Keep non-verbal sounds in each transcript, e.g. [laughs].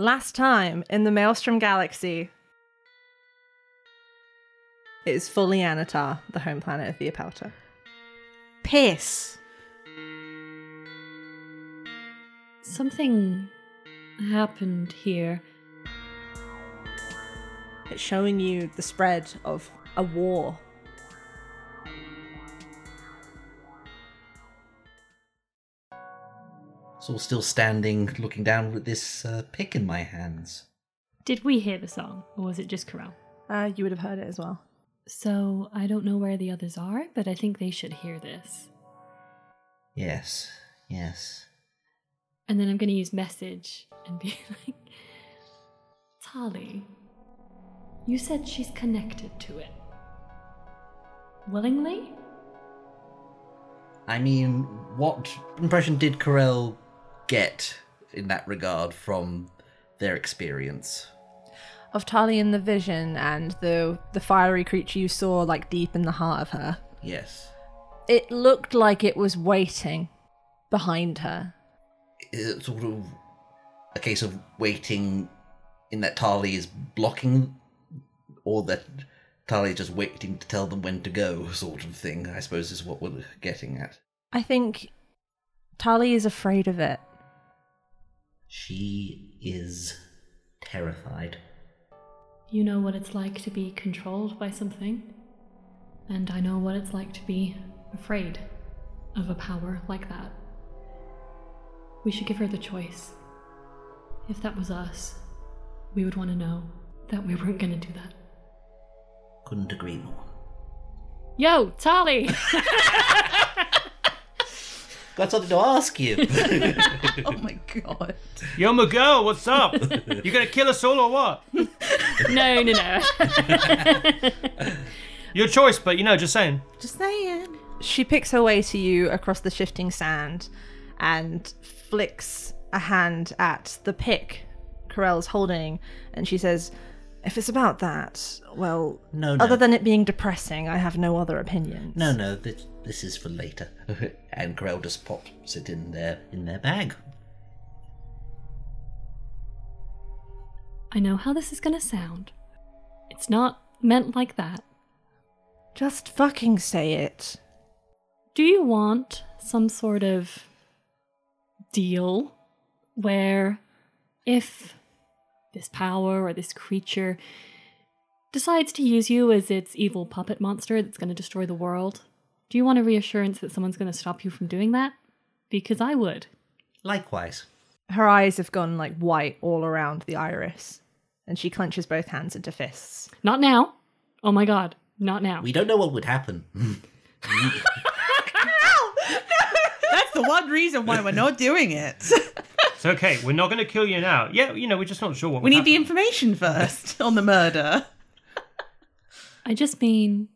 Last time in the Maelstrom Galaxy It is fully Anatar, the home planet of the Apauta. Piss. Something happened here. It's showing you the spread of a war. So still standing, looking down with this uh, pick in my hands. Did we hear the song, or was it just Corel? Uh, you would have heard it as well. So I don't know where the others are, but I think they should hear this. Yes, yes. And then I'm going to use message and be [laughs] like, Tali, you said she's connected to it. Willingly? I mean, what impression did Corel get in that regard from their experience? Of Tali in the vision and the the fiery creature you saw like deep in the heart of her. Yes. It looked like it was waiting behind her. Is it sort of a case of waiting in that Tali is blocking, or that Tali is just waiting to tell them when to go, sort of thing, I suppose is what we're getting at. I think Tali is afraid of it. She is terrified. You know what it's like to be controlled by something, and I know what it's like to be afraid of a power like that. We should give her the choice. If that was us, we would want to know that we weren't going to do that. Couldn't agree more. Yo, Tali! [laughs] Got something to ask you. [laughs] Oh my god. Yo, Miguel, what's up? you gonna kill us all or what? [laughs] no, no, no. [laughs] Your choice, but you know, just saying. Just saying. She picks her way to you across the shifting sand and flicks a hand at the pick Corel's holding, and she says, If it's about that, well, No, no. other than it being depressing, I have no other opinions. no, no, this, this is for later. [laughs] and Corel just pops it in their in their bag. I know how this is going to sound. It's not meant like that. Just fucking say it. Do you want some sort of deal where if this power or this creature decides to use you as its evil puppet monster that's going to destroy the world, do you want a reassurance that someone's going to stop you from doing that? Because I would. Likewise. Her eyes have gone like white all around the iris, and she clenches both hands into fists. Not now. Oh my god, not now. We don't know what would happen. [laughs] That's the one reason why we're not doing it. It's okay. We're not gonna kill you now. Yeah, you know, we're just not sure what. we would need the happen. information first [laughs] on the murder. I just mean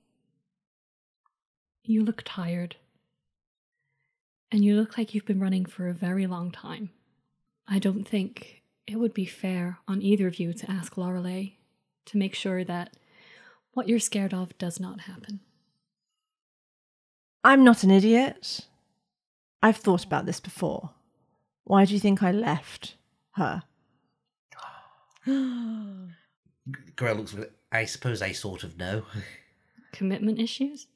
you look tired. And you look like you've been running for a very long time. I don't think it would be fair on either of you to ask Lorelei to make sure that what you're scared of does not happen. I'm not an idiot. I've thought about this before. Why do you think I left her? [gasps] Corel looks. I suppose I sort of know. Commitment issues?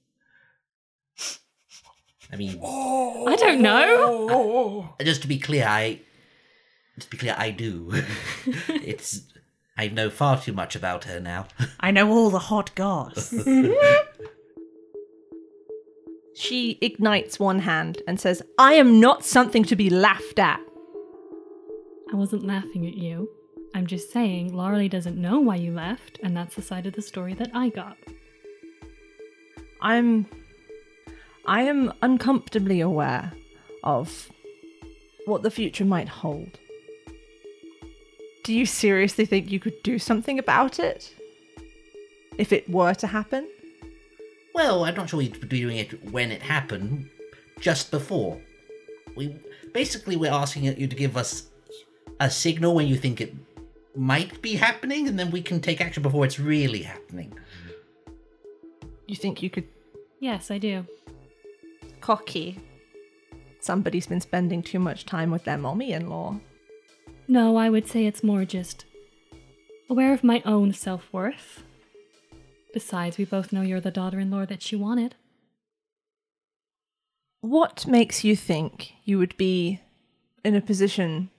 I mean, I don't know. just to be clear, I. Just to be clear, I do. [laughs] it's. I know far too much about her now. [laughs] I know all the hot goss. [laughs] She ignites one hand and says, I am not something to be laughed at. I wasn't laughing at you. I'm just saying Lorelei doesn't know why you left, and that's the side of the story that I got. I'm I am uncomfortably aware of what the future might hold. Do you seriously think you could do something about it? If it were to happen? Well, I'm not sure we'd be doing it when it happened, just before. We basically we're asking you to give us a signal when you think it might be happening, and then we can take action before it's really happening. You think you could Yes, I do. Cocky? Somebody's been spending too much time with their mommy in law. No, I would say it's more just aware of my own self worth. Besides, we both know you're the daughter in law that she wanted. What makes you think you would be in a position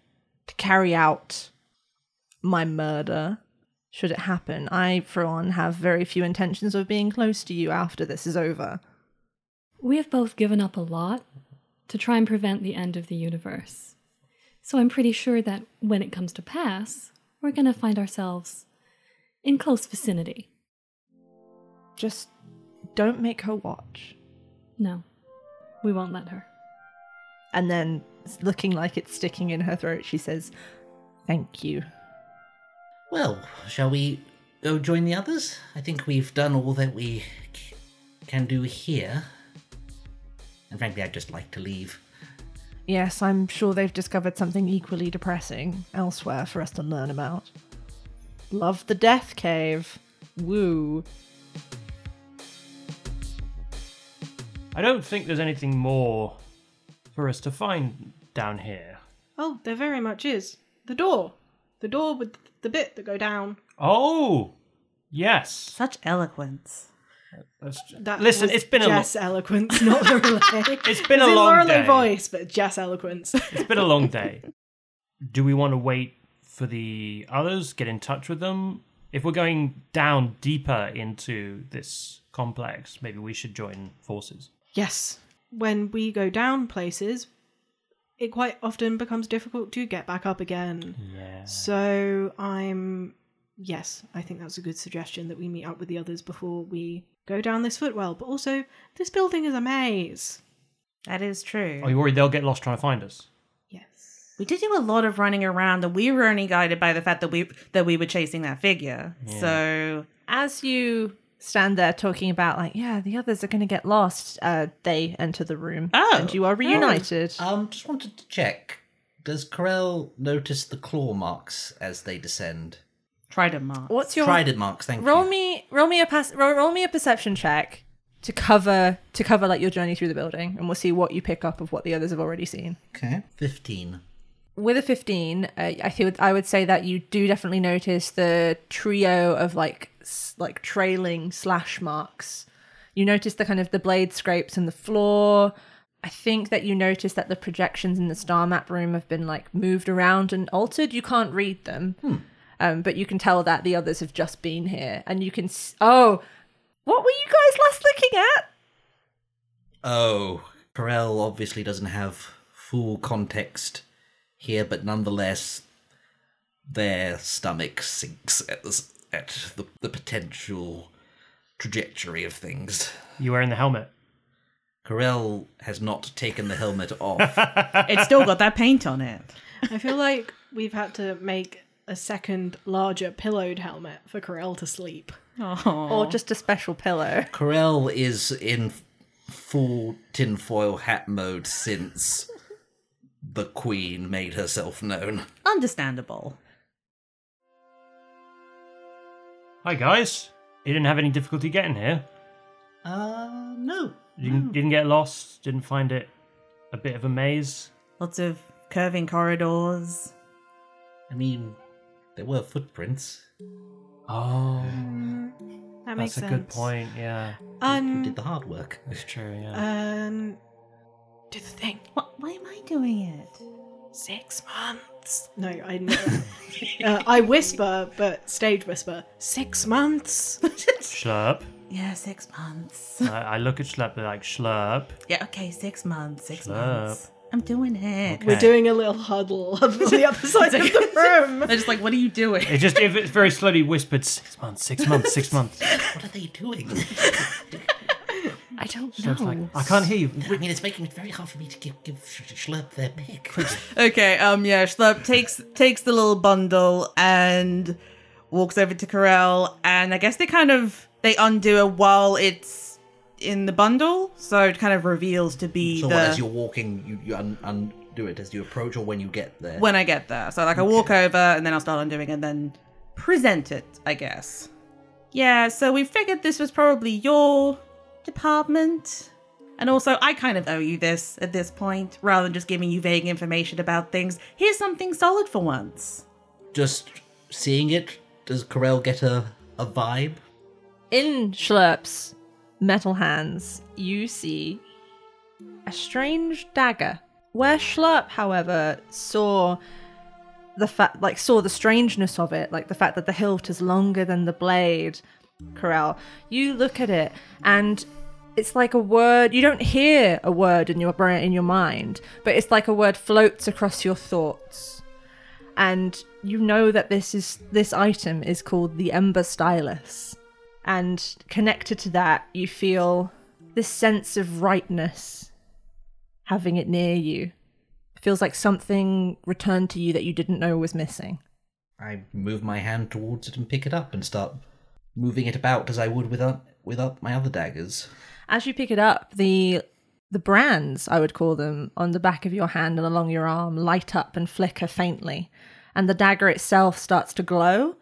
to carry out my murder should it happen? I, for one, have very few intentions of being close to you after this is over. We have both given up a lot to try and prevent the end of the universe. So I'm pretty sure that when it comes to pass, we're going to find ourselves in close vicinity. Just don't make her watch. No, we won't let her. And then, looking like it's sticking in her throat, she says, Thank you. Well, shall we go join the others? I think we've done all that we c- can do here. And frankly, I'd just like to leave. Yes, I'm sure they've discovered something equally depressing elsewhere for us to learn about. Love the Death Cave. Woo. I don't think there's anything more for us to find down here. Oh, there very much is. The door. The door with the bit that go down. Oh, yes. Such eloquence. That's- That Listen, it's been a lo- Jess eloquence, not Lorelei. [laughs] It's been a long Lorelei day. voice, but Jess eloquence. it's been a long [laughs] day. Do we want to wait for the others? Get in touch with them. If we're going down deeper into this complex, maybe we should join forces. yes. When we go down places, it quite often becomes difficult to get back up again. Yeah. So I'm yes, I think that's a good suggestion that we meet up with the others before we go down this footwell. But also, this building is a maze. That is true. Are you worried they'll get lost trying to find us? Yes. We did do a lot of running around, and we were only guided by the fact that we that we were chasing that figure. So As you stand there talking about, like, yeah, the others are going to get lost, uh, they enter the room. Oh. And you are reunited. Um, just wanted to check. Does Corel notice the claw marks as they descend? Trident mark. What's your Trident marks, thank roll you. me roll me a pass roll, roll me a perception check to cover to cover like your journey through the building and we'll see what you pick up of what the others have already seen Okay. 15. with a 15 uh, i feel i would say that you do definitely notice the trio of like s- like trailing slash marks you notice the kind of the blade scrapes in the floor i think that you notice that the projections in the star map room have been like moved around and altered you can't read them um, but you can tell that the others have just been here and you can s- oh what were you guys last looking at Oh, Corel obviously doesn't have full context here, but nonetheless, their stomach sinks at the, at the, the potential trajectory of things. You wearing the helmet? Corel has not taken the helmet off. [laughs] It's still got that paint on it. I feel like we've had to make a second larger pillowed helmet for Corel to sleep. or just a special pillow Corel is in full tinfoil hat mode since the Queen made herself known. Understandable. Hi guys. You didn't have any difficulty getting here. Uh, no. You didn't, didn't get lost. Didn't find it a bit of a maze. Lots of curving corridors. I mean, there were footprints. Oh, That makes that's a sense. good point. Yeah, Who Um, did the hard work? it's true. Yeah. um, do the thing. What? Why am I doing it? Six months. No, I [laughs] uh, I whisper, but stage whisper. Six months. [laughs] Schlurp. Yeah, six months. I, I look at Schlurp like Schlurp. Yeah, okay, six months. Six Schlurp. months. I'm doing it. We're doing a little huddle [laughs] on the other [laughs] side of the room. They're just like, what are you doing? It just if it's very slowly whispered. Six months. Six months. Six months. [laughs] What are they doing? I don't So know. like, I can't hear you. I mean, it's making it very hard for me to give, give Schlurp their pick. Okay, um, yeah, Schlurp takes takes the little bundle and walks over to Corel, and I guess they kind of they undo it while it's in the bundle, so it kind of reveals to be so the what, as you're walking, you, you un- undo it as you approach or when you get there? when I get there. So like I walk over and then I'll start undoing and then present it, I guess. Yeah, so we figured this was probably your department. And also, I kind of owe you this at this point, rather than just giving you vague information about things. Here's something solid for once. Just seeing it, does Corel get a, a vibe? In Schlurp's metal hands, you see a strange dagger. Where Schlurp, however, saw the fact, like saw the strangeness of it, like the fact that the hilt is longer than the blade. Corel, you look at it and it's like a word. You don't hear a word in your brain, in your mind, but it's like a word floats across your thoughts and you know that this is this item is called the ember stylus and connected to that you feel this sense of rightness having it near you. It feels like something returned to you that you didn't know was missing. I move my hand towards it and pick it up and start moving it about as I would with, with my other daggers. as you pick it up the the brands i would call them on the back of your hand and along your arm light up and flicker faintly. And the dagger itself starts to glow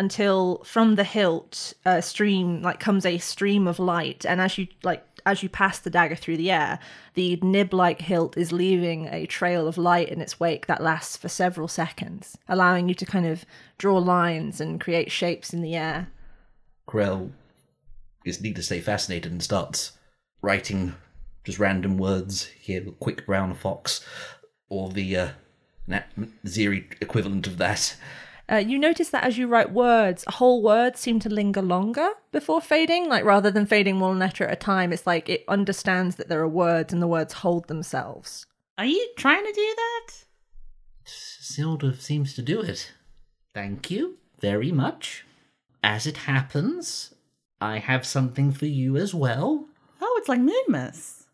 until from the hilt stream like comes a stream of light and as you like as you pass the dagger through the air the nib-like hilt is leaving a trail of light in its wake that lasts for several seconds allowing you to kind of draw lines and create shapes in the air Corel is need to stay fascinated and starts writing just random words here, quick brown fox, or the uh, Zeri equivalent of that. Uh, you notice that as you write words, whole words seem to linger longer before fading. Like rather than fading one letter at a time, it's like it understands that there are words and the words hold themselves. Are you trying to do that? Sort of seems to do it. Thank you very much. As it happens, I have something for you as well. Oh, it's like Moonmas.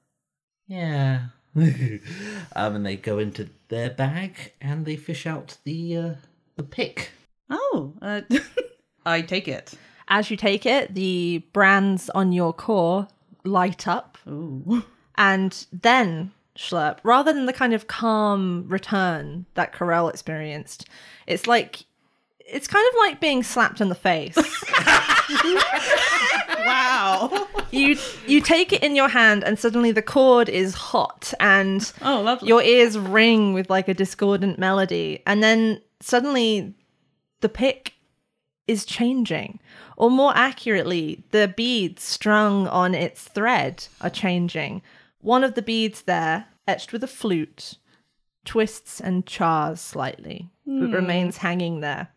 Yeah. [laughs] um, and they go into their bag and they fish out the uh, the pick. Oh, uh, [laughs] I take it. As you take it, the brands on your core light up, Ooh. and then Schlurp, rather than the kind of calm return that Corel experienced, it's like it's kind of like being slapped in the face. [laughs] [laughs] Wow. you you take it in your hand and suddenly the cord is hot and Oh, lovely. your ears ring with like a discordant melody and then suddenly the pick is changing or more accurately the beads strung on its thread are changing one of the beads there etched with a flute twists and chars slightly but hmm. remains hanging there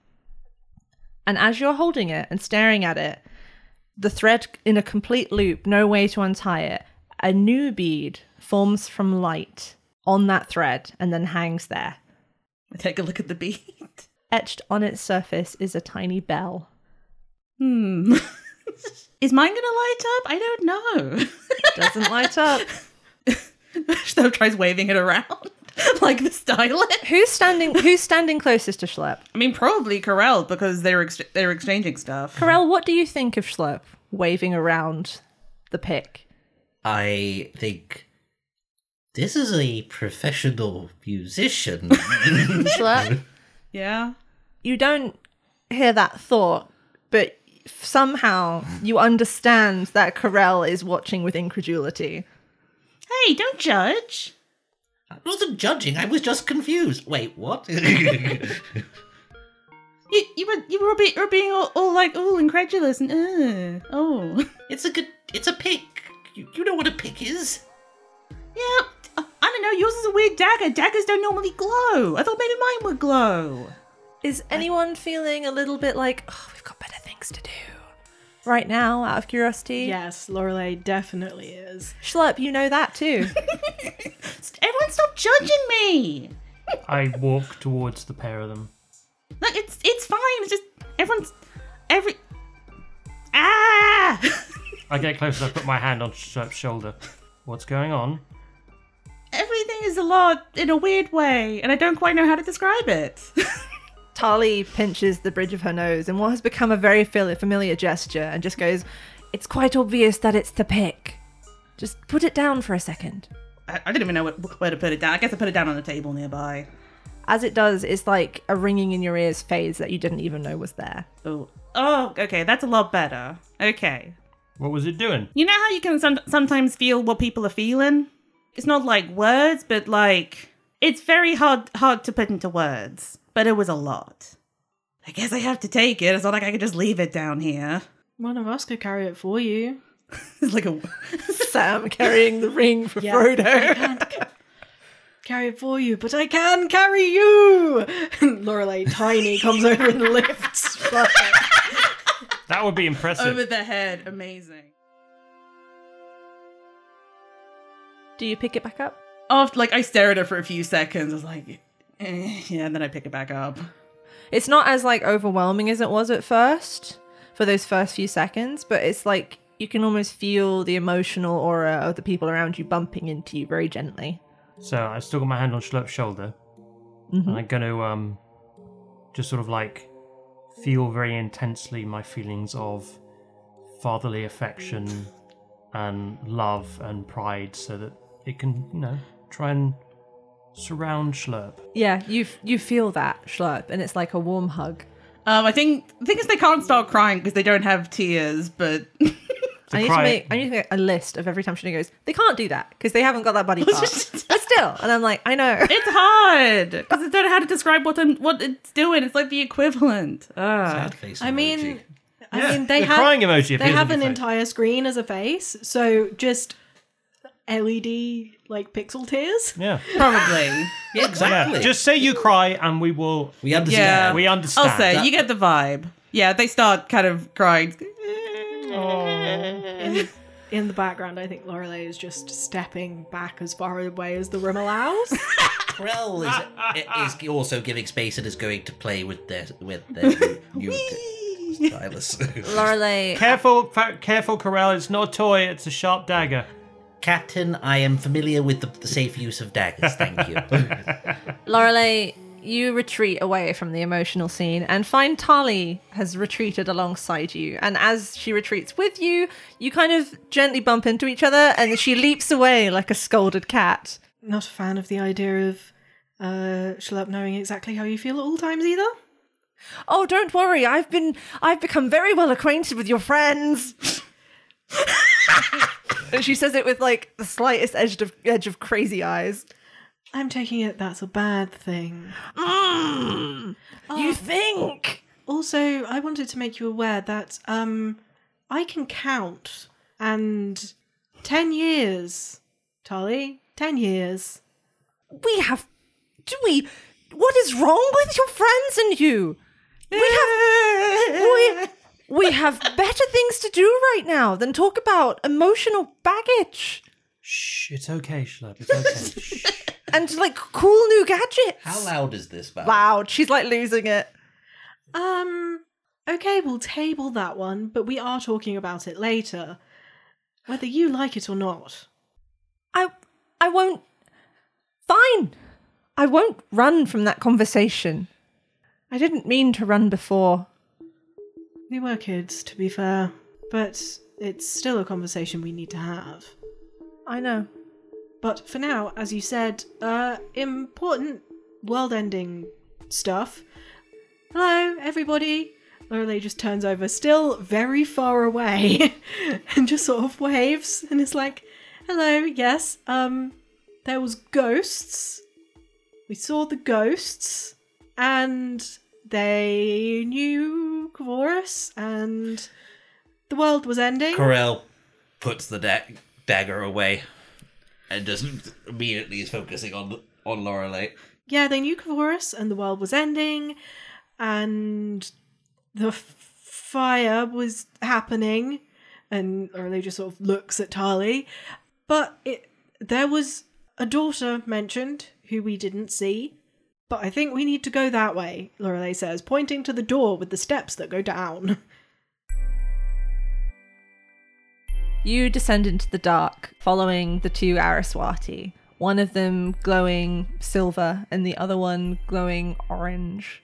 and as you're holding it and staring at it the thread in a complete loop, no way to untie it. A new bead forms from light on that thread and then hangs there. I [laughs] take a look at the bead. Etched on its surface is a tiny bell. Hmm. [laughs] Is mine gonna light up? I don't know. It Doesn't light up. [laughs] Snow tries waving it around like the stylus. Who's standing? Who's standing closest to Schlurp? I mean, probably Corel because they're ex- they're exchanging stuff. Corel, what do you think of Schlurp waving around the pick? I think this is a professional musician. [laughs] Yeah. you don't hear that thought, but somehow you understand that Corel is watching with incredulity. Hey, don't judge. I wasn't judging. I was just confused. Wait, what? [laughs] You you were you were, be, you were being all, all like oh incredulous and uh, oh it's a good. It's a pick. You, you know what a pick is. yeah. I don't know. Yours is a weird dagger. Daggers don't normally glow. I thought maybe mine would glow. Is anyone feeling a little bit like, oh, we've got better things to do right now, out of curiosity? Yes, Lorelei definitely is. Schlurp, you know that too. [laughs] Everyone, stop judging me. I walk towards the pair of them. Look, it's it's fine. It's just everyone's every ah. [laughs] I get closer. I put my hand on Schlurp's shoulder. What's going on? Everything is a lot in a weird way, and I don't quite know how to describe it. [laughs] Tali pinches the bridge of her nose in what has become a very familiar gesture and just goes, It's quite obvious that it's the pick. Just put it down for a second. I, I didn't even know what, where to put it down. I guess I put it down on the table nearby. As it does, it's like a ringing in your ears phase that you didn't even know was there. Oh, oh, okay, that's a lot better. Okay, What was it doing? you know how you can some- sometimes feel what people are feeling. It's not like words, but like it's very hard hard to put into words. But it was a lot. I guess I have to take it. It's not like I could just leave it down here. One of us could carry it for you. [laughs] It's like a [laughs] Sam carrying the ring for Yeah. Frodo. I can't ca- carry it for you, but I can carry you. And [laughs] Lorelei, tiny, comes over and lifts. That would be impressive. over the head. Amazing. Do you pick it back up? After like I stare at her for a few seconds. I was like, eh, yeah, and then I pick it back up. It's not as like overwhelming as it was at first for those first few seconds, but it's like you can almost feel the emotional aura of the people around you bumping into you very gently. So I still got my hand on Schlurp's shoulder, and I'm going to um, just sort of like feel very intensely my feelings of fatherly affection and love and pride, so that it can, you know, try and surround Schlurp. Yeah, you f- you feel that Schlurp, and it's like a warm hug. Um, I think the thing is they can't start crying because they don't have tears, but [laughs] I need to make I need to make a list of every time she goes. They can't do that because they haven't got that body part. [laughs] but still, and I'm like, I know. [laughs] it's hard because I don't know how to describe what I'm, what it's doing. It's like the equivalent. Sad face I mean, emoji. I mean, they the have crying emoji they have an entire screen as a face, so just LED like pixel tears. Yeah. Probably. [laughs] yeah, exactly. Yeah. Just say you cry, and we will. we Yeah. understand. We understand. I'll say That- you get the vibe. Yeah, they start kind of crying. In, in the background, I think Lorelei is just stepping back as far away as the room allows. [laughs] Corel is, is also giving space and is going to play with their with their [laughs] new t- stylus. Lorelei, Careful, fa- careful, Corel. It's not a toy. It's a sharp dagger. Captain, I am familiar with the, the safe use of daggers. Thank you. [laughs] Lorelei, you retreat away from the emotional scene and find Tali has retreated alongside you. And as she retreats with you, you kind of gently bump into each other and she leaps away like a scolded cat. Not a fan of the idea of uh, Schlurp knowing exactly how you feel at all times either. Oh, don't worry. I've been I've become very well acquainted with your friends. [laughs] and [laughs] she says it with like the slightest edge of edge of crazy eyes. I'm taking it that's a bad thing. Mm, You think? Also, I wanted to make you aware that um I can count and 10 years. Tali, 10 years. We have do we what is wrong with your friends and you? We have we, we have better things to do right now than talk about emotional baggage Shh, it's okay, Schlurp. It's okay. Shh. [laughs] [laughs] and like cool new gadgets. How loud is this? Val? Loud. She's like losing it. Um okay, we'll table that one, but we are talking about it later. Whether you like it or not. I I won't Fine. I won't run from that conversation. I didn't mean to run before. We were kids, to be fair, but it's still a conversation we need to have. I know. But for now, as you said, uh, important world ending stuff. Hello, everybody. Lorelei just turns over, still very far away, [laughs] and just sort of waves and is like, hello, yes, um, there was ghosts. We saw the ghosts, and they knew Kvorus, and the world was ending. Corel puts the da- dagger away and just immediately is focusing on on Lorelei. yeah, they knew Kvorus and the world was ending, and the f- fire was happening, and Lorelei just sort of looks at Tali, but it there was a daughter mentioned who we didn't see. But I think we need to go that way, Lorelei says, pointing to the door with the steps that go down. You descend into the dark, following the two Araswati, one of them glowing silver and the other one glowing orange.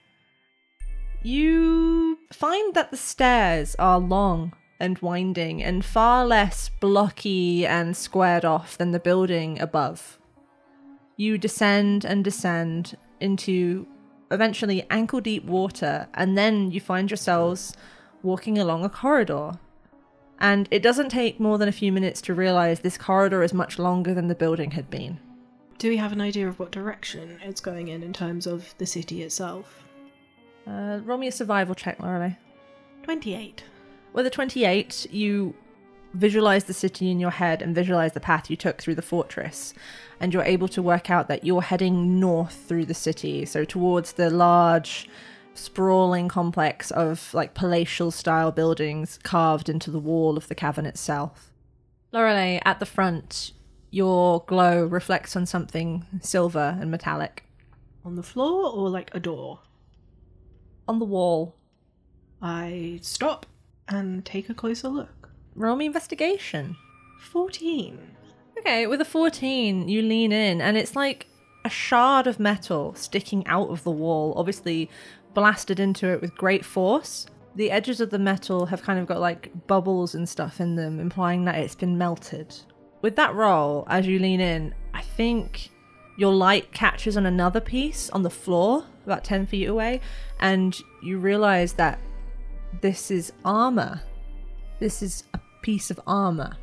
You find that the stairs are long and winding and far less blocky and squared off than the building above. You descend and descend into eventually ankle deep water, and then you find yourselves walking along a corridor. And it doesn't take more than a few minutes to realize this corridor is much longer than the building had been. Do we have an idea of what direction it's going in in terms of the city itself? Uh, roll me a survival check, Lorelei. 28. With a 28, you visualize the city in your head and visualize the path you took through the fortress. And you're able to work out that you're heading north through the city, so towards the large, sprawling complex of like palatial style buildings carved into the wall of the cavern itself. Lorelei, at the front, your glow reflects on something silver and metallic. On the floor or like a door? On the wall. I stop and take a closer look. Roll me investigation. 14. Okay, with a 14, you lean in, and it's like a shard of metal sticking out of the wall, obviously blasted into it with great force. The edges of the metal have kind of got like bubbles and stuff in them, implying that it's been melted. With that roll, as you lean in, I think your light catches on another piece on the floor, about 10 feet away, and you realize that this is armor. This is a piece of armor.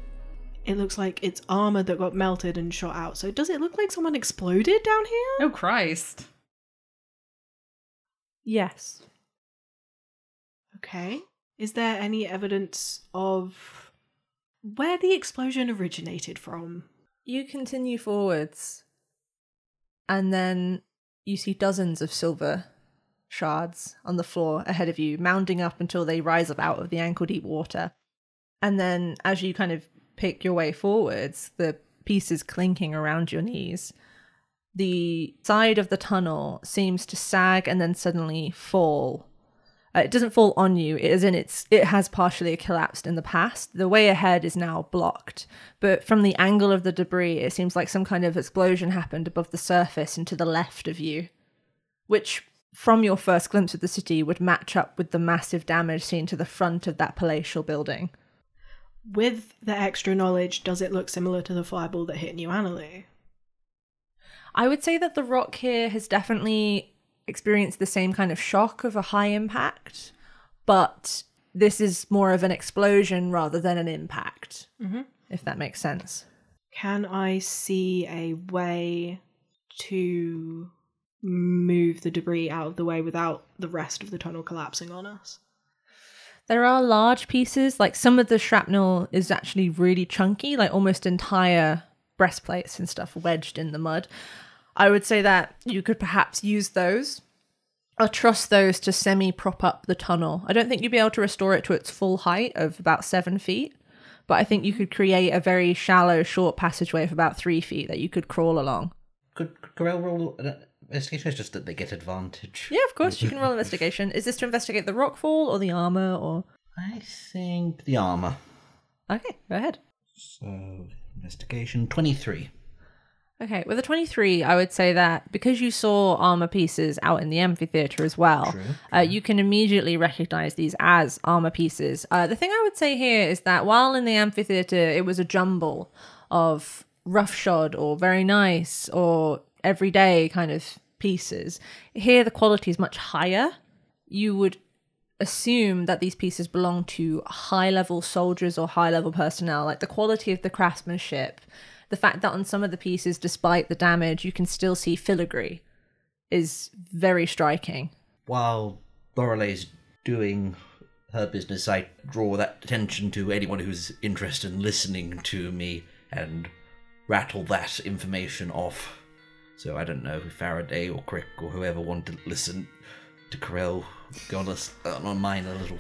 It looks like it's armor that got melted and shot out. So does it look like someone exploded down here? Oh Christ. Yes. Okay. Is there any evidence of where the explosion originated from? You continue forwards, and then you see dozens of silver shards on the floor ahead of you, mounding up until they rise up out of the ankle deep water. And then, as you kind of pick your way forwards, the pieces clinking around your knees, the side of the tunnel seems to sag and then suddenly fall. Uh, it doesn't fall on you, it is in its it has partially collapsed in the past. The way ahead is now blocked, but from the angle of the debris, it seems like some kind of explosion happened above the surface and to the left of you, which from your first glimpse of the city would match up with the massive damage seen to the front of that palatial building. With the extra knowledge, does it look similar to the fireball that hit New Annalee? I would say that the rock here has definitely experienced the same kind of shock of a high impact, but this is more of an explosion rather than an impact, Mhm. if that makes sense. Can I see a way to move the debris out of the way without the rest of the tunnel collapsing on us? There are large pieces, like some of the shrapnel is actually really chunky, like almost entire breastplates and stuff wedged in the mud. I would say that you could perhaps use those or trust those to semi prop up the tunnel. I don't think you'd be able to restore it to its full height of about seven feet, but I think you could create a very shallow, short passageway of about three feet that you could crawl along. Could Corel roll investigation? is just that they get advantage. Yeah, of course, you can roll [laughs] investigation. Is this to investigate the rockfall or the armor or. I think the armor. Okay, go ahead. So investigation twenty three. Okay, with a 23, I would say that because you saw armor pieces out in the amphitheater as well, True, Uh, you can immediately recognize these as armor pieces. Uh, the thing I would say here is that while in the amphitheater it was a jumble of roughshod or very nice or everyday kind of pieces, here the quality is much higher. You would assume that these pieces belong to high level soldiers or high level personnel, like the quality of the craftsmanship, the fact that on some of the pieces, despite the damage, you can still see filigree is very striking. While Lorelei's doing her business, I draw that attention to anyone who's interested in listening to me and rattle that information off. So I don't know if Faraday or Crick or whoever wanted to listen to Corel go on, a, s- on mine a little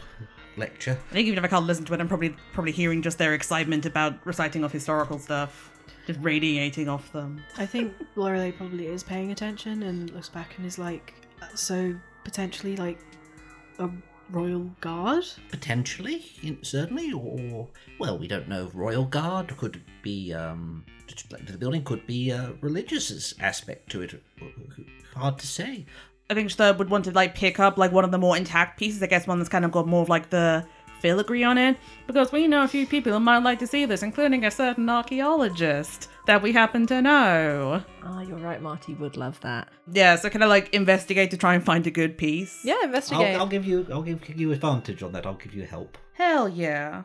lecture. I think even if I can't listen to it, I'm probably probably hearing just their excitement about reciting of historical stuff, just radiating off them. I think [laughs] Lorelei probably is paying attention and looks back and is like, "Uh, so potentially like a royal guard? Potentially, certainly, or well, we don't know. Royal Guard could be um, the building could be a religious aspect to it. Hard to say. I think Sturb would want to like pick up like one of the more intact pieces. I guess one that's kind of got more of like the filigree on it, because we know a few people who might like to see this, including a certain archaeologist that we happen to know. Ah, you're right. Marty would love that. Yeah, so kind of like investigate to try and find a good piece. Yeah, investigate. I'll, I'll give you. I'll give, give you advantage on that. I'll give you help. Hell yeah.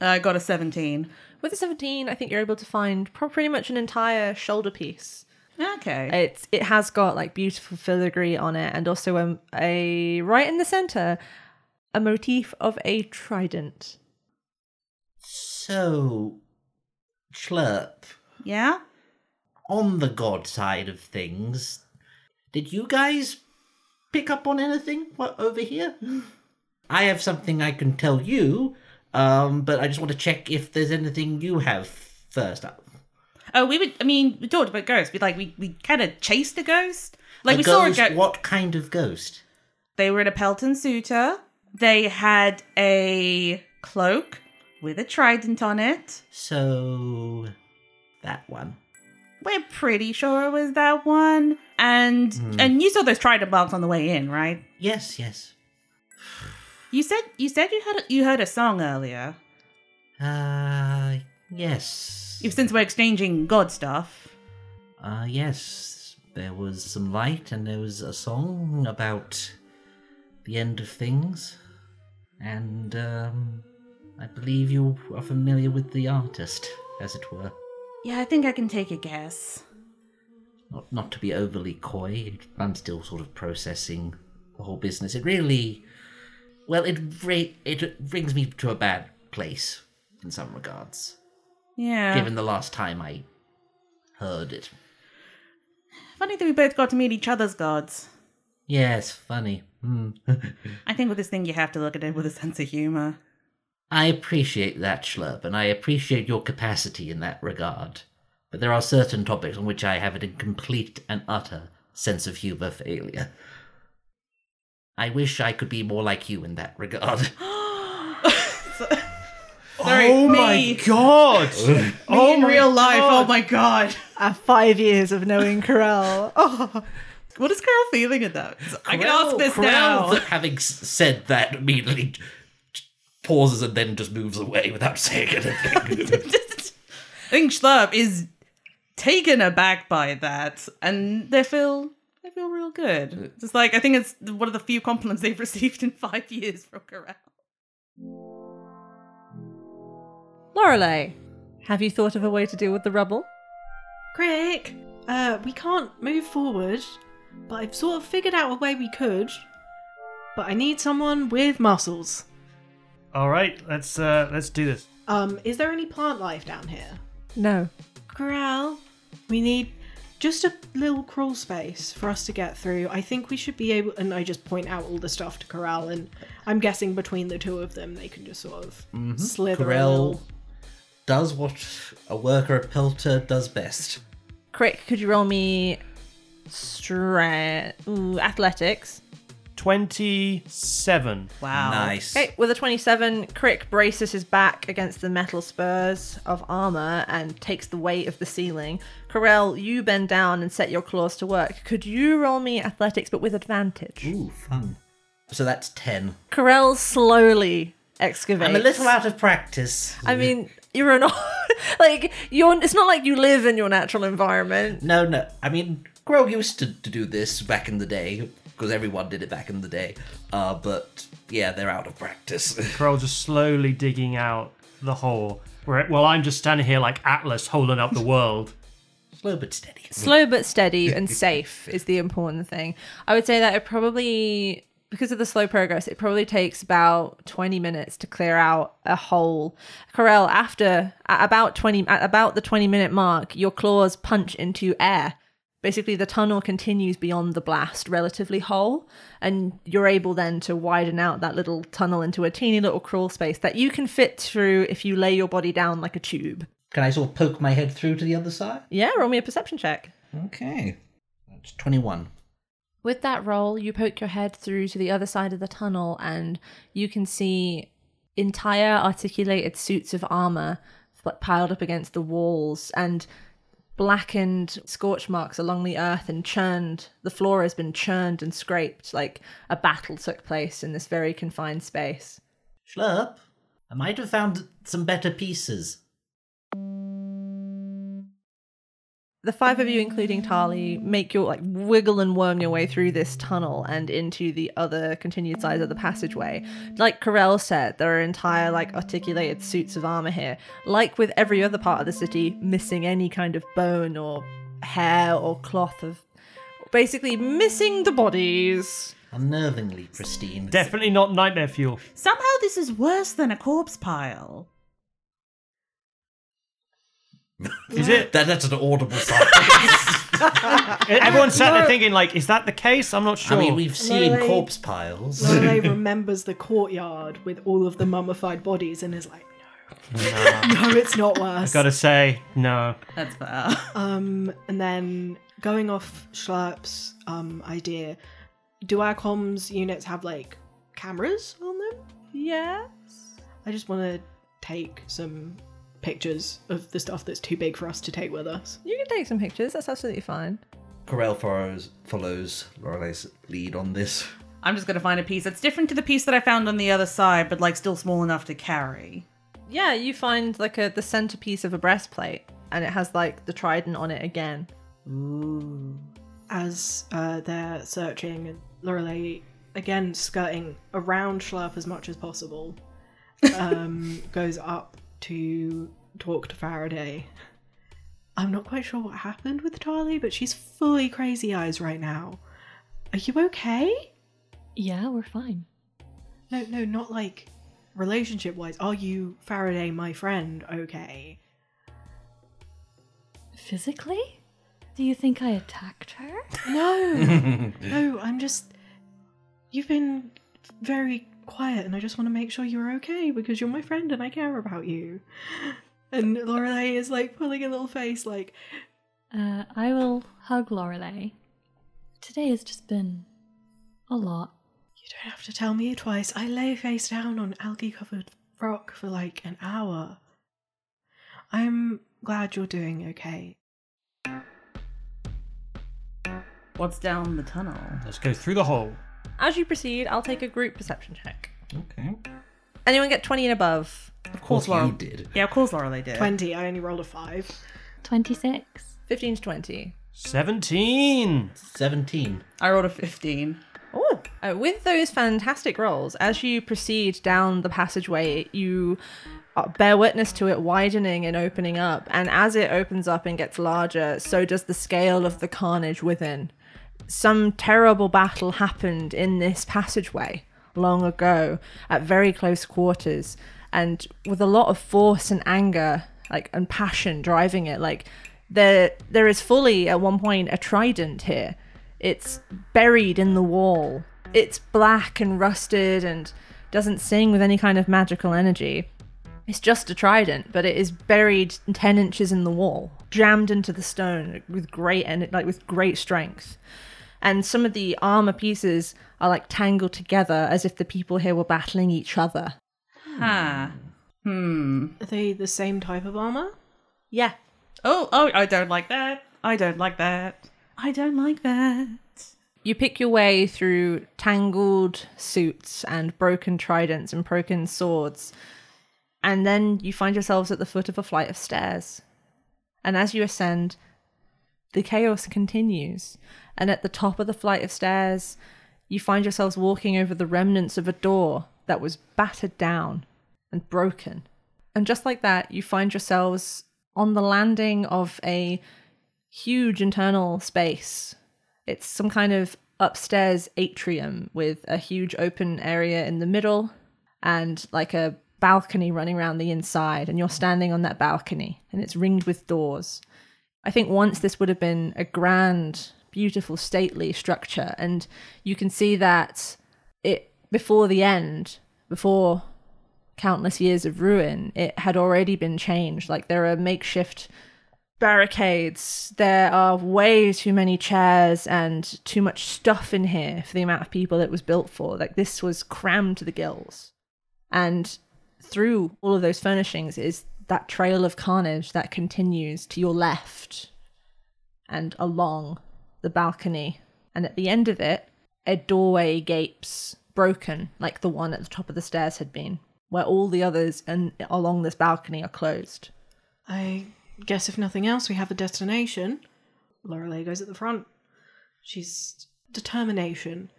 I got a 17. With a 17, I think you're able to find pro- pretty much an entire shoulder piece. Okay. It's it has got like beautiful filigree on it, and also a, a right in the center, a motif of a trident. So, Schlurp, Yeah? on the god side of things, did you guys pick up on anything what, over here? [laughs] I have something I can tell you, um, but I just want to check if there's anything you have first up. Oh, we would, I mean, we talked about ghosts. We like, we, we kind of chased a ghost. Like, a we ghost, saw a ghost. What kind of ghost? They were in a Pelton suitor. They had a cloak with a trident on it. So, that one. We're pretty sure it was that one. And and you saw those trident marks on the way in, right? Yes, yes. You said you said you had you heard a song earlier. Uh, yes. If since we're exchanging god stuff. Uh, yes. There was some light and there was a song about the end of things. And, um, I believe you are familiar with the artist, as it were. Yeah, I think I can take a guess. Not, not to be overly coy, I'm still sort of processing the whole business. It really, well, it ra- it brings me to a bad place in some regards. Yeah. Given the last time I heard it. Funny that we both got to meet each other's gods. Yes, funny. Hmm. I think with this thing you have to look at it with a sense of humor. I appreciate that, Schlurp, and I appreciate your capacity in that regard. But there are certain topics on which I have a complete and utter sense of humor failure. I wish I could be more like you in that regard. [gasps] [laughs] [laughs] Sorry, oh me. my god! [laughs] Me oh in my real life, God. oh my god. At five years of knowing Corel. Oh, What is Corel feeling at that? I can ask this Corel, now. [laughs] having said that, immediately pauses and then just moves away without [laughs] saying anything. I think Schlurp is taken aback by that, and they feel they feel real good. Just like I think it's one of the few compliments they've [laughs] received in five years from Corel. Lorelei, have you thought of a way to deal with the rubble? Crick, uh, we can't move forward, but I've sort of figured out a way we could. But I need someone with muscles. All right, let's uh let's do this. Um, is there any plant life down here? No. Corel, we need just a little crawl space for us to get through. I think we should be able, and I just point out all the stuff to Corel, and I'm guessing between the two of them, they can just sort of slither a Corel little. does what a worker at Pelter does best. Crick, could you roll me strength, ooh, athletics? Twenty-seven. Wow. Nice. Okay, with a 27, Crick braces his back against the metal spurs of armor and takes the weight of the ceiling. Corel, you bend down and set your claws to work. Could you roll me athletics but with advantage? Ooh, fun. So that's 10. Corel slowly excavates. I'm a little out of practice. I mean, you're an [laughs] like you're. It's not like you live in your natural environment. No, no. I mean, Grow used to, to do this back in the day, because everyone did it back in the day. Uh, but yeah, they're out of practice. [laughs] Corel just slowly digging out the hole. Where, well, I'm just standing here like Atlas holding up the world. [laughs] Slow but steady. Slow but steady and [laughs] safe is the important thing. I would say that it probably because of the slow progress, it probably takes about 20 minutes to clear out a hole. Corel, after at about 20 at about the 20 minute mark, your claws punch into air. Basically, the tunnel continues beyond the blast, relatively whole, and you're able then to widen out that little tunnel into a teeny little crawl space that you can fit through if you lay your body down like a tube. Can I sort of poke my head through to the other side? Yeah, roll me a perception check. Okay. That's 21. With that roll, you poke your head through to the other side of the tunnel and you can see entire articulated suits of armor like piled up against the walls and blackened scorch marks along the earth and churned the floor has been churned and scraped like a battle took place in this very confined space. Schlurp, I might have found some better pieces. The five of you, including Tali, make your like wiggle and worm your way through this tunnel and into the other continued sides of the passageway. Like Corel said, there are entire like articulated suits of armor here. Like with every other part of the city, missing any kind of bone or hair or cloth of basically missing the bodies. Unnervingly pristine. Definitely not nightmare fuel. Somehow this is worse than a corpse pile. Is it? That, that's an audible sigh. [laughs] [laughs] Everyone's sat there thinking, like, is that the case? I'm not sure. I mean, we've seen Lorelei- corpse piles. Lorelei [laughs] remembers the courtyard with all of the mummified bodies and is like, no, no, it's not worse. I gotta say, no. That's fair. Um, and then going off Schlurp's um idea, do our comms units have like cameras on them? Yes. I just want to take some pictures of the stuff that's too big for us to take with us. You can take some pictures, that's absolutely fine. Corel follows, follows Lorelei's lead on this. I'm just gonna find a piece that's different to the piece that I found on the other side, but like still small enough to carry. Yeah, you find like a the centerpiece of a breastplate and it has like the trident on it again. Ooh. As uh, they're searching, and Lorelei again skirting around Schlurp as much as possible, um, [laughs] goes up to talk to Faraday. I'm not quite sure what happened with Charlie, but she's fully crazy eyes right now. Are you okay? Yeah, we're fine. No, no, not like relationship wise. Are you Faraday, my friend, okay? Physically? Do you think I attacked her? No, [laughs] no, I'm just. You've been very quiet, and I just want to make sure you're okay because you're my friend and I care about you. [gasps] And Lorelei is like pulling a little face, like, Uh, I will hug Lorelei. Today has just been a lot. You don't have to tell me twice. I lay face down on algae covered rock for like an hour. I'm glad you're doing okay. What's down the tunnel? Let's go through the hole. As you proceed, I'll take a group perception check. Okay. Anyone get 20 and above? Of course, he Laurel did. Yeah, of course, Lorelei did. 20, I only rolled a 5. 26. 15 to 20. 17. 17. I rolled a 15. Oh, uh, with those fantastic rolls, as you proceed down the passageway, you uh, bear witness to it widening and opening up. And as it opens up and gets larger, so does the scale of the carnage within. Some terrible battle happened in this passageway long ago at very close quarters and with a lot of force and anger like and passion driving it like there there is fully at one point a trident here. It's buried in the wall. It's black and rusted and doesn't sing with any kind of magical energy. It's just a trident but it is buried 10 inches in the wall jammed into the stone with great and like with great strength and some of the armor pieces are like tangled together as if the people here were battling each other Huh. Hmm. Are they the same type of armor? yeah Oh, oh, I don't like that. I don't like that. I don't like that. You pick your way through tangled suits and broken tridents and broken swords, and then you find yourselves at the foot of a flight of stairs. And as you ascend, the chaos continues. And at the top of the flight of stairs, you find yourselves walking over the remnants of a door that was battered down and broken. And just like that, you find yourselves on the landing of a huge internal space. It's some kind of upstairs atrium with a huge open area in the middle and like a balcony running around the inside. And you're standing on that balcony and it's ringed with doors. I think once this would have been a grand, beautiful, stately structure. And you can see that it, before the end, before countless years of ruin, it had already been changed. Like there are makeshift barricades. There are way too many chairs and too much stuff in here for the amount of people it was built for. Like this was crammed to the gills. And through all of those furnishings is that trail of carnage that continues to your left and along the balcony. And at the end of it, a doorway gapes broken like the one at the top of the stairs had been, where all the others and along this balcony are closed. I guess if nothing else, we have a destination. Lorelei goes at the front. She's determination.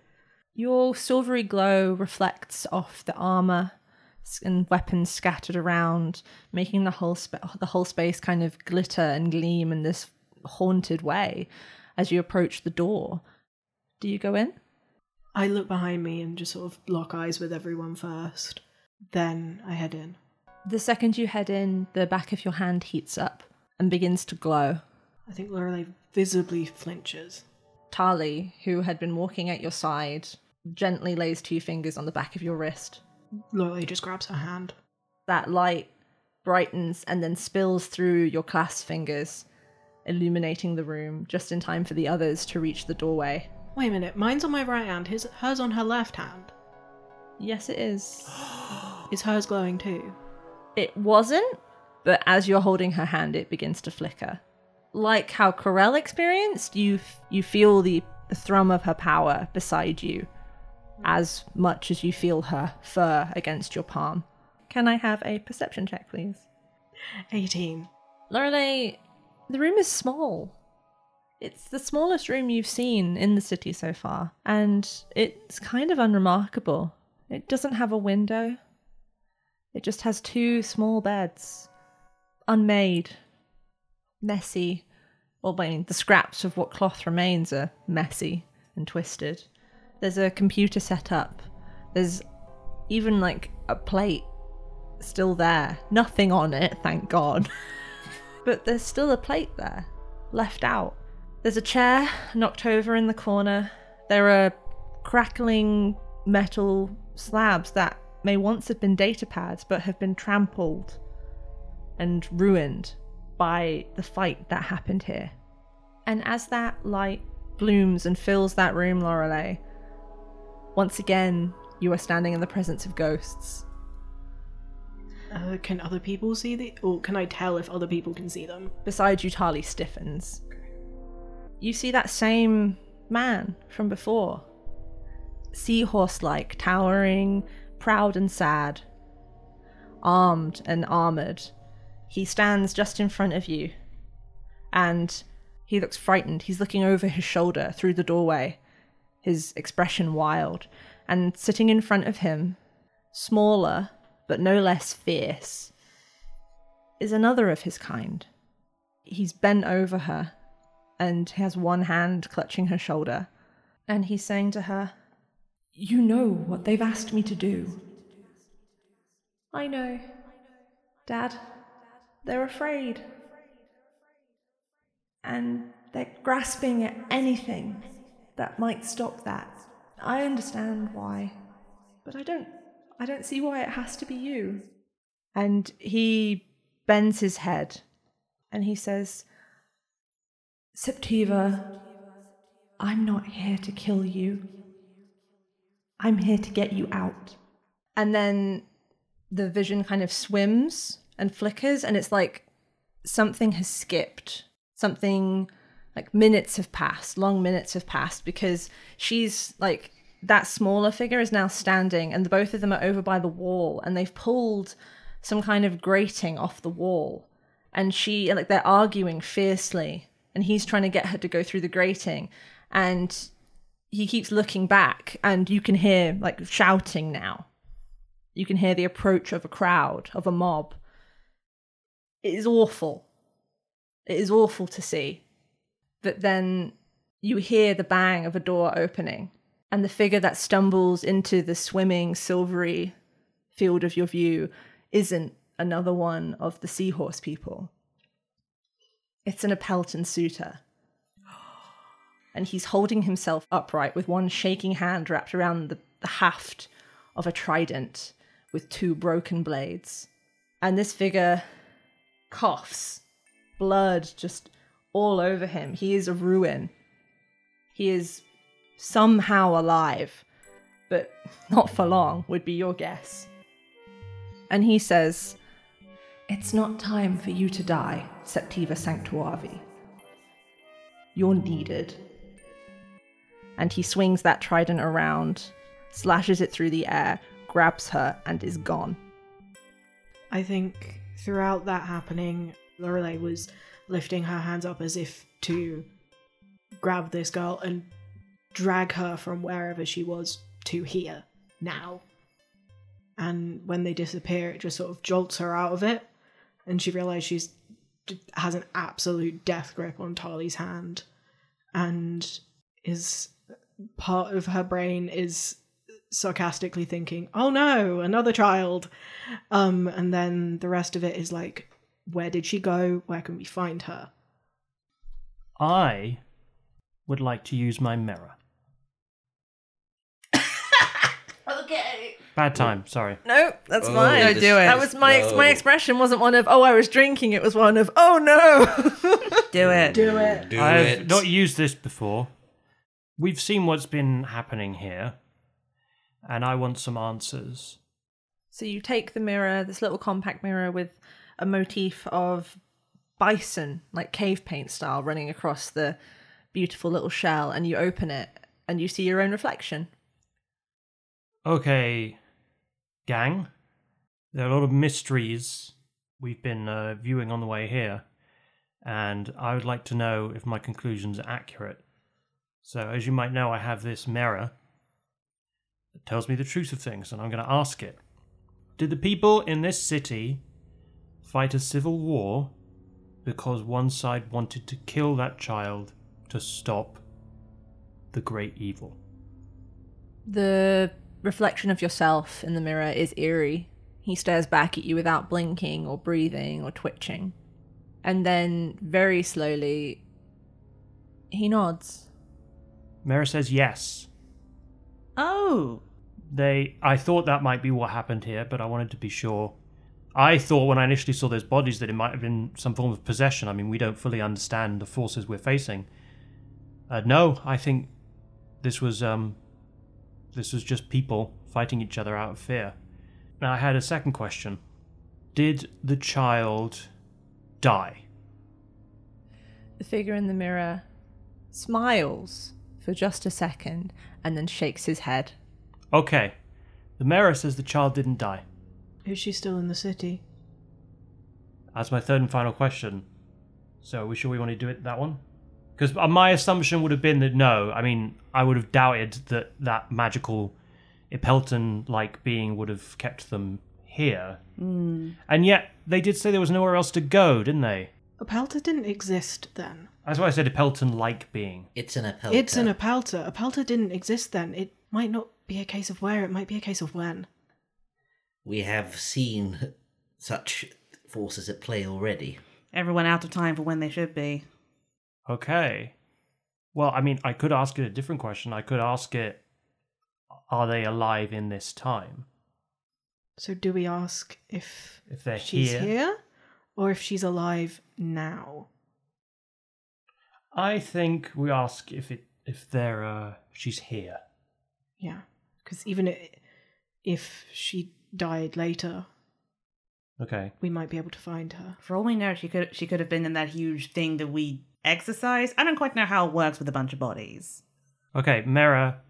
Your silvery glow reflects off the armor and weapons scattered around, making the whole spa- the whole space kind of glitter and gleam in this haunted way as you approach the door. Do you go in? I look behind me and just sort of lock eyes with everyone first. Then I head in. The second you head in, the back of your hand heats up and begins to glow. I think Lorelei visibly flinches. Tali, who had been walking at your side, gently lays two fingers on the back of your wrist. Lorelei just grabs her hand. That light brightens and then spills through your clasped fingers, illuminating the room just in time for the others to reach the doorway. Wait a minute, mine's on my right hand, his, hers on her left hand. Yes, it is. [gasps] Is hers glowing too? It wasn't, but as you're holding her hand, it begins to flicker. Like how Corel experienced, you f- you feel the thrum of her power beside you, as much as you feel her fur against your palm. Can I have a perception check, please? 18. Lorelei, the room is small. It's the smallest room you've seen in the city so far, and it's kind of unremarkable. It doesn't have a window. It just has two small beds, unmade, messy. Well, I mean, the scraps of what cloth remains are messy and twisted. There's a computer set up. There's even like a plate still there. Nothing on it, thank God. [laughs] but there's still a plate there, left out. There's a chair knocked over in the corner. There are crackling metal slabs that may once have been data pads but have been trampled and ruined by the fight that happened here. And as that light blooms and fills that room, Lorelei, once again you are standing in the presence of ghosts. Uh, can other people see the. Or can I tell if other people can see them? Besides you, Tali stiffens. You see that same man from before. Seahorse like, towering, proud and sad. Armed and armored. He stands just in front of you. And he looks frightened. He's looking over his shoulder through the doorway, his expression wild. And sitting in front of him, smaller but no less fierce, is another of his kind. He's bent over her and has one hand clutching her shoulder. And he's saying to her, You know what they've asked me to do. I know. Dad, they're afraid. And they're grasping at anything that might stop that. I understand why. But I don't I don't see why it has to be you. And he bends his head and he says, Septiva, I'm not here to kill you. I'm here to get you out. And then the vision kind of swims and flickers, and it's like something has skipped. Something like minutes have passed, long minutes have passed, because she's like that smaller figure is now standing, and the both of them are over by the wall, and they've pulled some kind of grating off the wall. And she, like, they're arguing fiercely, and he's trying to get her to go through the grating. And he keeps looking back, and you can hear, like, shouting now. You can hear the approach of a crowd, of a mob. It is awful. It is awful to see. But then you hear the bang of a door opening, and the figure that stumbles into the swimming, silvery field of your view isn't another one of the seahorse people. It's an Appelton suitor. [gasps] And he's holding himself upright with one shaking hand wrapped around the, the haft of a trident with two broken blades. And this figure coughs blood just all over him. He is a ruin. He is somehow alive, but not for long, would be your guess. And he says, It's not time for you to die, Septiva Sanctuavi. You're needed. And he swings that trident around, slashes it through the air, grabs her, and is gone. I think throughout that happening, Lorelei was lifting her hands up as if to grab this girl and drag her from wherever she was to here now. And when they disappear, it just sort of jolts her out of it, and she realizes she's has an absolute death grip on Tali's hand, and is part of her brain is sarcastically thinking, "Oh no, another child," um, and then the rest of it is like, "Where did she go? Where can we find her?" I would like to use my mirror. Okay. Bad time, sorry. No, that's Oh, fine. No, this- do it. That was my ex- my No. expression wasn't one of oh I was drinking. It was one of oh no. [laughs] Do it. Do it. Do it. I've it. not used this before. We've seen what's been happening here, and I want some answers. so you take the mirror, this little compact mirror with a motif of bison, like cave paint style, running across the beautiful little shell, and you open it and you see your own reflection. Okay, gang. There are a lot of mysteries we've been uh, viewing on the way here, and I would like to know if my conclusions are accurate. So, as you might know, I have this mirror that tells me the truth of things, and I'm going to ask it. Did the people in this city fight a civil war because one side wanted to kill that child to stop the great evil? The reflection of yourself in the mirror is eerie. He stares back at you without blinking or breathing or twitching. And then, very slowly, he nods. Mara says yes. Oh. They I thought that might be what happened here, but I wanted to be sure. I thought when I initially saw those bodies that it might have been some form of possession. I mean, we don't fully understand the forces we're facing. Uh, no, I think this was um this was just people fighting each other out of fear. Now I had a second question. Did the child die? The figure in the mirror smiles for just a second and then shakes his head. Okay. The mayor says the child didn't die. Is she still in the city? That's my third and final question. So, are we sure we want to do it that one? Because my assumption would have been that no. I mean, I would have doubted that that magical Ipelton-like being would have kept them here. Hmm. And yet, they did say there was nowhere else to go, didn't they? Apelta didn't exist then. That's why I said Ipelton-like being. It's an Apelta. It's an Apelta. Apelta didn't exist then. It might not be a case of where, it might be a case of when. We have seen such forces at play already. Everyone out of time for when they should be. Okay. Well, I mean, I could ask it a different question. I could ask it, are they alive in this time? So do we ask if If they're she's here, here or if she's alive now? I think we ask if it if they're uh, she's here. Yeah. Because even i- if she died later, Okay. we might be able to find her. For all we know, she could she could have been in that huge thing that we exercise. I don't quite know how it works with a bunch of bodies. Okay, Mera,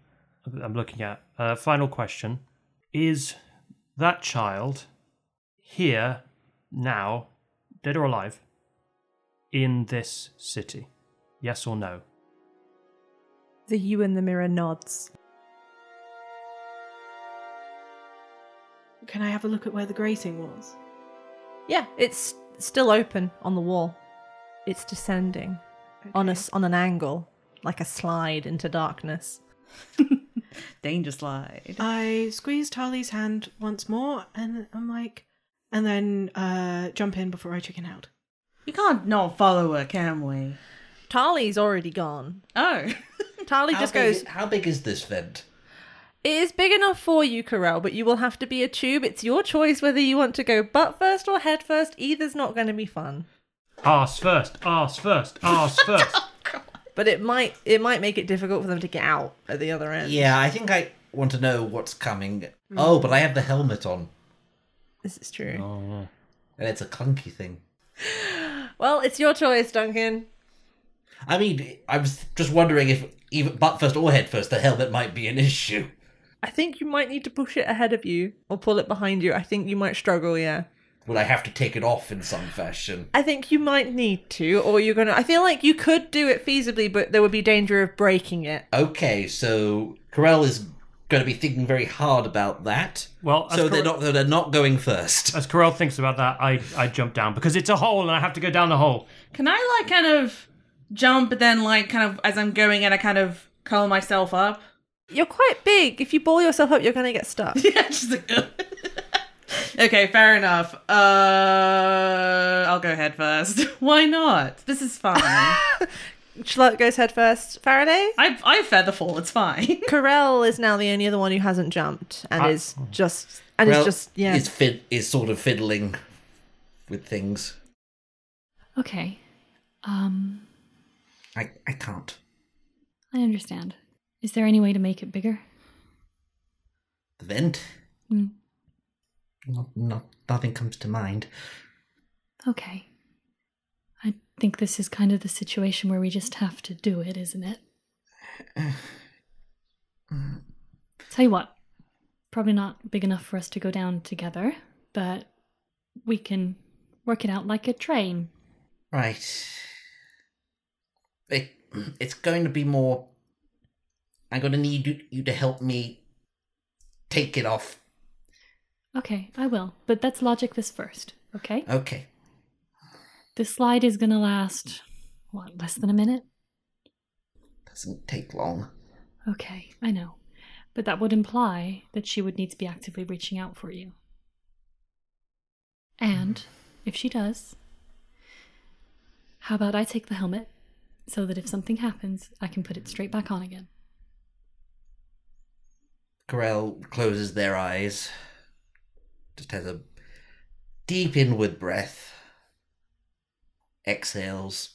I'm looking at. Uh, final question. Is that child here now, dead or alive, in this city? Yes or no? The you in the mirror nods. Can I have a look at where the grating was? Yeah, it's still open on the wall. It's descending on a on an angle, like a slide into darkness. [laughs] Danger slide. I squeeze Tali's hand once more and I'm like, and then uh, jump in before I chicken out. We can't not follow her, can we? Tali's already gone. Oh. [laughs] Tali How just big- goes, How big is this vent? It is big enough for you, Corel, but you will have to be a tube. It's your choice whether you want to go butt first or head first. Either's not going to be fun. Arse first, arse first, arse [laughs] oh, first. But it might it might make it difficult for them to get out at the other end. Yeah, I think I want to know what's coming. Hmm. Oh, but I have the helmet on, This is true. Oh, and it's a clunky thing. [gasps] Well, it's your choice, Duncan. I mean, I was just wondering if even butt first or head first, the helmet might be an issue. I think you might need to push it ahead of you or pull it behind you. I think you might struggle, yeah. Would I have to take it off in some fashion? I think you might need to, or you're gonna. I feel like you could do it feasibly, but there would be danger of breaking it. Okay, so Corel is going to be thinking very hard about that. Well, as so they're not they're not going first. As Corel thinks about that, I, I jump down because it's a hole and I have to go down the hole. Can I like kind of jump, but then like kind of as I'm going and I kind of curl myself up? You're quite big. If you ball yourself up, you're gonna get stuck. [laughs] Yeah, just like. [laughs] okay, fair enough. Uh, I'll go head first. [laughs] Why not? This is fine. [laughs] Schlurp goes head first. Faraday. I I feather fall. It's fine. Corel is now the only other one who hasn't jumped and I- is just and Corel is just yeah. is fid- is sort of fiddling with things. Okay. Um, I I can't. I understand. Is there any way to make it bigger? The vent. Hmm. Not, not nothing comes to mind. Okay. I think this is kind of the situation where we just have to do it, isn't it? [sighs] Tell you what, probably not big enough for us to go down together, but we can work it out like a train. Right. It, it's going to be more. I'm going to need you, you to help me take it off. Okay, I will, but let's logic this first, okay? Okay. This slide is gonna last, what, less than a minute? Doesn't take long. Okay, I know. But that would imply that she would need to be actively reaching out for you. And if she does, how about I take the helmet so that if something happens, I can put it straight back on again? Corel closes their eyes. Just has a deep inward breath. Exhales.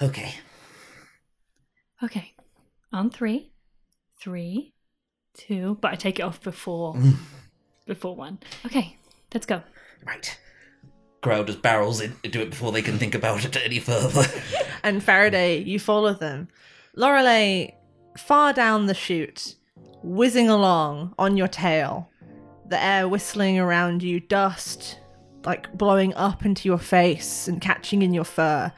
Okay. Okay, on three, three, two, but I take it off before mm. before one. Okay, let's go. Right. Corel just barrels in- into it before they can think about it any further. [laughs] and Faraday, you follow them. Lorelei, far down the chute, whizzing along on your tail, the air whistling around you, dust like blowing up into your face and catching in your fur.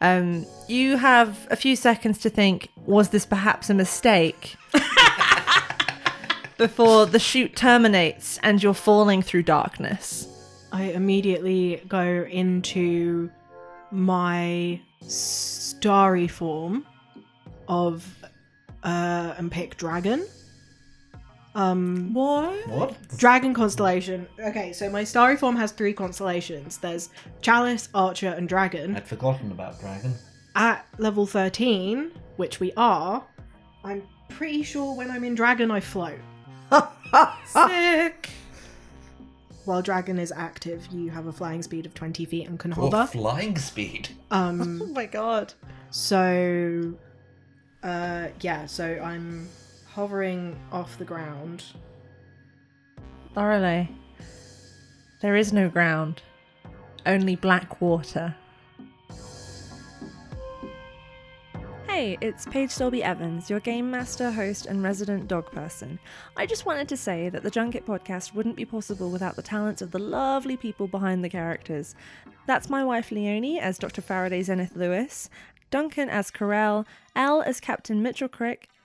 Um, you have a few seconds to think, was this perhaps a mistake? [laughs] Before the chute terminates and you're falling through darkness. I immediately go into my starry form of uh and pick dragon. Um What? what? dragon constellation. Okay, so my starry form has three constellations. There's Chalice, Archer, and Dragon. I'd forgotten about Dragon. At level 13, which we are, I'm pretty sure when I'm in Dragon I float. Sick! [laughs] While Dragon is active, you have a flying speed of 20 feet and can Or hover. flying speed. Um [laughs] Oh my god. So, uh, yeah, so I'm hovering off the ground. Lorelei, there is no ground, only black water. Hey, it's Paige Dolby Evans, your game master, host, and resident dog person. I just wanted to say that the Junket podcast wouldn't be possible without the talents of the lovely people behind the characters. That's my wife Leonie as Dr. Faraday Zenith Lewis, Duncan as Corel, Elle as Captain Mitchell Crick,